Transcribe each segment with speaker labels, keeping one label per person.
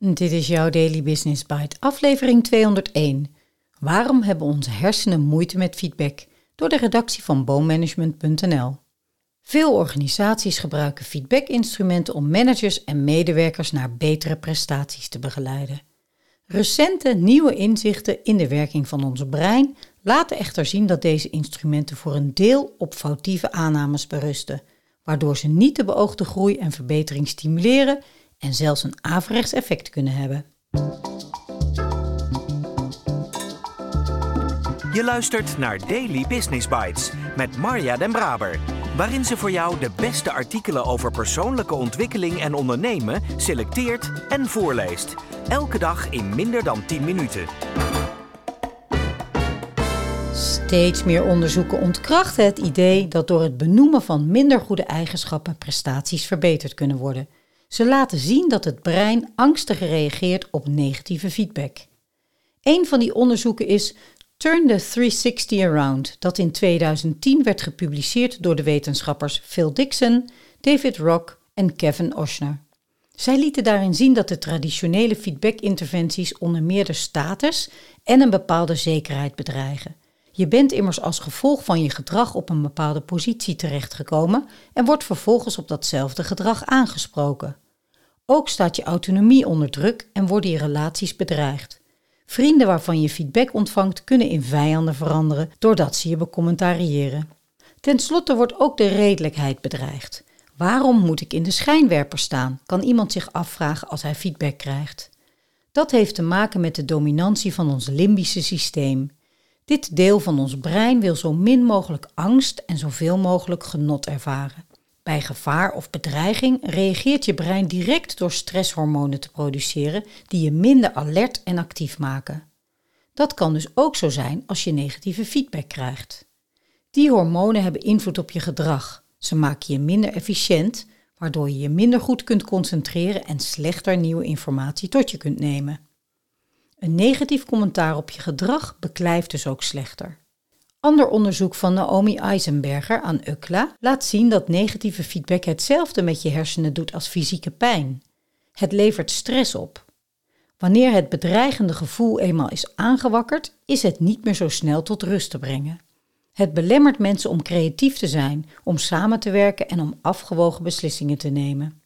Speaker 1: Dit is jouw Daily Business Bite, aflevering 201. Waarom hebben onze hersenen moeite met feedback? Door de redactie van boommanagement.nl. Veel organisaties gebruiken feedbackinstrumenten om managers en medewerkers naar betere prestaties te begeleiden. Recente nieuwe inzichten in de werking van ons brein laten echter zien dat deze instrumenten voor een deel op foutieve aannames berusten, waardoor ze niet de beoogde groei en verbetering stimuleren en zelfs een averechts effect kunnen hebben.
Speaker 2: Je luistert naar Daily Business Bites met Marja Den Braber, waarin ze voor jou de beste artikelen over persoonlijke ontwikkeling en ondernemen selecteert en voorleest. Elke dag in minder dan 10 minuten.
Speaker 1: Steeds meer onderzoeken ontkrachten het idee dat door het benoemen van minder goede eigenschappen prestaties verbeterd kunnen worden. Ze laten zien dat het brein angstig reageert op negatieve feedback. Een van die onderzoeken is Turn the 360 Around, dat in 2010 werd gepubliceerd door de wetenschappers Phil Dixon, David Rock en Kevin Oshner. Zij lieten daarin zien dat de traditionele feedback-interventies onder meer de status en een bepaalde zekerheid bedreigen. Je bent immers als gevolg van je gedrag op een bepaalde positie terechtgekomen en wordt vervolgens op datzelfde gedrag aangesproken. Ook staat je autonomie onder druk en worden je relaties bedreigd. Vrienden waarvan je feedback ontvangt kunnen in vijanden veranderen doordat ze je becommentariëren. Ten slotte wordt ook de redelijkheid bedreigd. Waarom moet ik in de schijnwerper staan? Kan iemand zich afvragen als hij feedback krijgt. Dat heeft te maken met de dominantie van ons limbische systeem. Dit deel van ons brein wil zo min mogelijk angst en zoveel mogelijk genot ervaren. Bij gevaar of bedreiging reageert je brein direct door stresshormonen te produceren die je minder alert en actief maken. Dat kan dus ook zo zijn als je negatieve feedback krijgt. Die hormonen hebben invloed op je gedrag. Ze maken je minder efficiënt, waardoor je je minder goed kunt concentreren en slechter nieuwe informatie tot je kunt nemen. Een negatief commentaar op je gedrag beklijft dus ook slechter. Ander onderzoek van Naomi Eisenberger aan UCLA laat zien dat negatieve feedback hetzelfde met je hersenen doet als fysieke pijn. Het levert stress op. Wanneer het bedreigende gevoel eenmaal is aangewakkerd, is het niet meer zo snel tot rust te brengen. Het belemmert mensen om creatief te zijn, om samen te werken en om afgewogen beslissingen te nemen.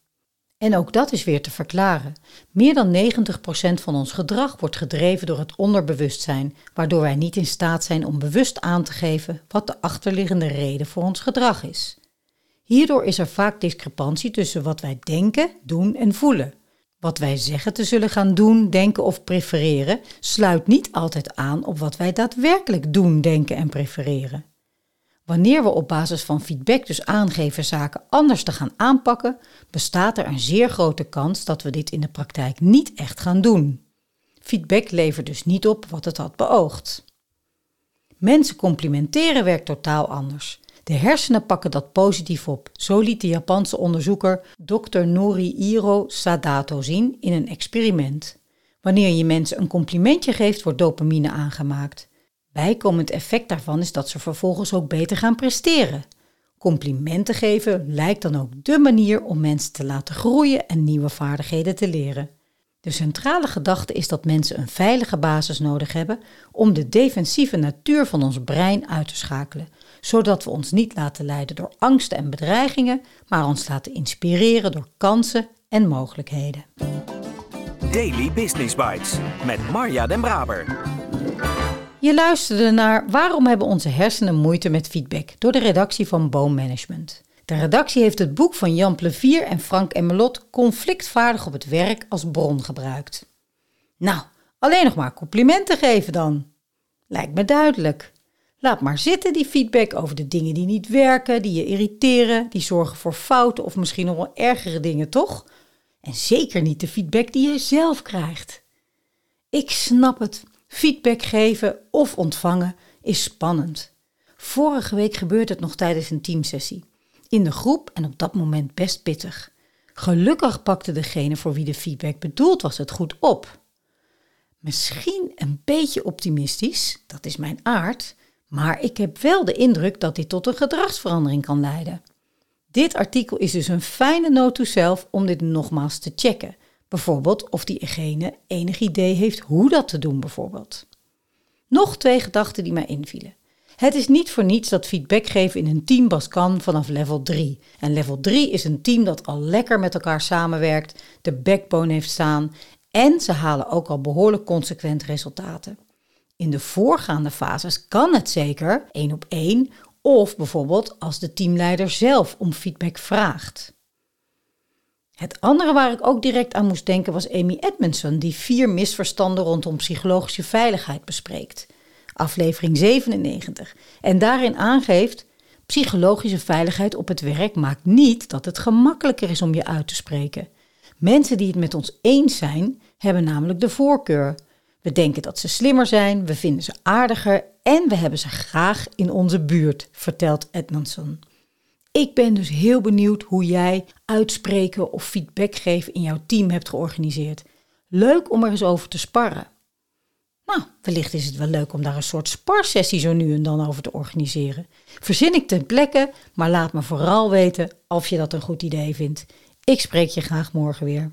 Speaker 1: En ook dat is weer te verklaren. Meer dan 90% van ons gedrag wordt gedreven door het onderbewustzijn, waardoor wij niet in staat zijn om bewust aan te geven wat de achterliggende reden voor ons gedrag is. Hierdoor is er vaak discrepantie tussen wat wij denken, doen en voelen. Wat wij zeggen te zullen gaan doen, denken of prefereren, sluit niet altijd aan op wat wij daadwerkelijk doen, denken en prefereren. Wanneer we op basis van feedback dus aangeven zaken anders te gaan aanpakken, bestaat er een zeer grote kans dat we dit in de praktijk niet echt gaan doen. Feedback levert dus niet op wat het had beoogd. Mensen complimenteren werkt totaal anders. De hersenen pakken dat positief op, zo liet de Japanse onderzoeker Dr. Norihiro Sadato zien in een experiment. Wanneer je mensen een complimentje geeft, wordt dopamine aangemaakt. Bijkomend effect daarvan is dat ze vervolgens ook beter gaan presteren. Complimenten geven lijkt dan ook dé manier om mensen te laten groeien en nieuwe vaardigheden te leren. De centrale gedachte is dat mensen een veilige basis nodig hebben om de defensieve natuur van ons brein uit te schakelen, zodat we ons niet laten leiden door angsten en bedreigingen, maar ons laten inspireren door kansen en mogelijkheden.
Speaker 2: Daily Business Bites met Marja Den Braber.
Speaker 1: Je luisterde naar Waarom hebben onze hersenen moeite met feedback door de redactie van Boom Management. De redactie heeft het boek van Jan Plevier en Frank Emmelot conflictvaardig op het werk als bron gebruikt. Nou, alleen nog maar complimenten geven dan. Lijkt me duidelijk. Laat maar zitten die feedback over de dingen die niet werken, die je irriteren, die zorgen voor fouten of misschien nog wel ergere dingen, toch? En zeker niet de feedback die je zelf krijgt. Ik snap het. Feedback geven of ontvangen is spannend. Vorige week gebeurde het nog tijdens een teamsessie. In de groep en op dat moment best pittig. Gelukkig pakte degene voor wie de feedback bedoeld was het goed op. Misschien een beetje optimistisch, dat is mijn aard, maar ik heb wel de indruk dat dit tot een gedragsverandering kan leiden. Dit artikel is dus een fijne noot to self om dit nogmaals te checken. Bijvoorbeeld of diegene enig idee heeft hoe dat te doen, bijvoorbeeld. Nog twee gedachten die mij invielen. Het is niet voor niets dat feedback geven in een team kan vanaf level 3. En level 3 is een team dat al lekker met elkaar samenwerkt, de backbone heeft staan en ze halen ook al behoorlijk consequent resultaten. In de voorgaande fases kan het zeker één op één of bijvoorbeeld als de teamleider zelf om feedback vraagt. Het andere waar ik ook direct aan moest denken was Amy Edmondson, die vier misverstanden rondom psychologische veiligheid bespreekt. Aflevering 97. En daarin aangeeft: psychologische veiligheid op het werk maakt niet dat het gemakkelijker is om je uit te spreken. Mensen die het met ons eens zijn, hebben namelijk de voorkeur. We denken dat ze slimmer zijn, we vinden ze aardiger en we hebben ze graag in onze buurt, vertelt Edmondson. Ik ben dus heel benieuwd hoe jij uitspreken of feedback geven in jouw team hebt georganiseerd. Leuk om er eens over te sparren. Nou, wellicht is het wel leuk om daar een soort sparsessie zo nu en dan over te organiseren. Verzin ik ten plekke, maar laat me vooral weten of je dat een goed idee vindt. Ik spreek je graag morgen weer.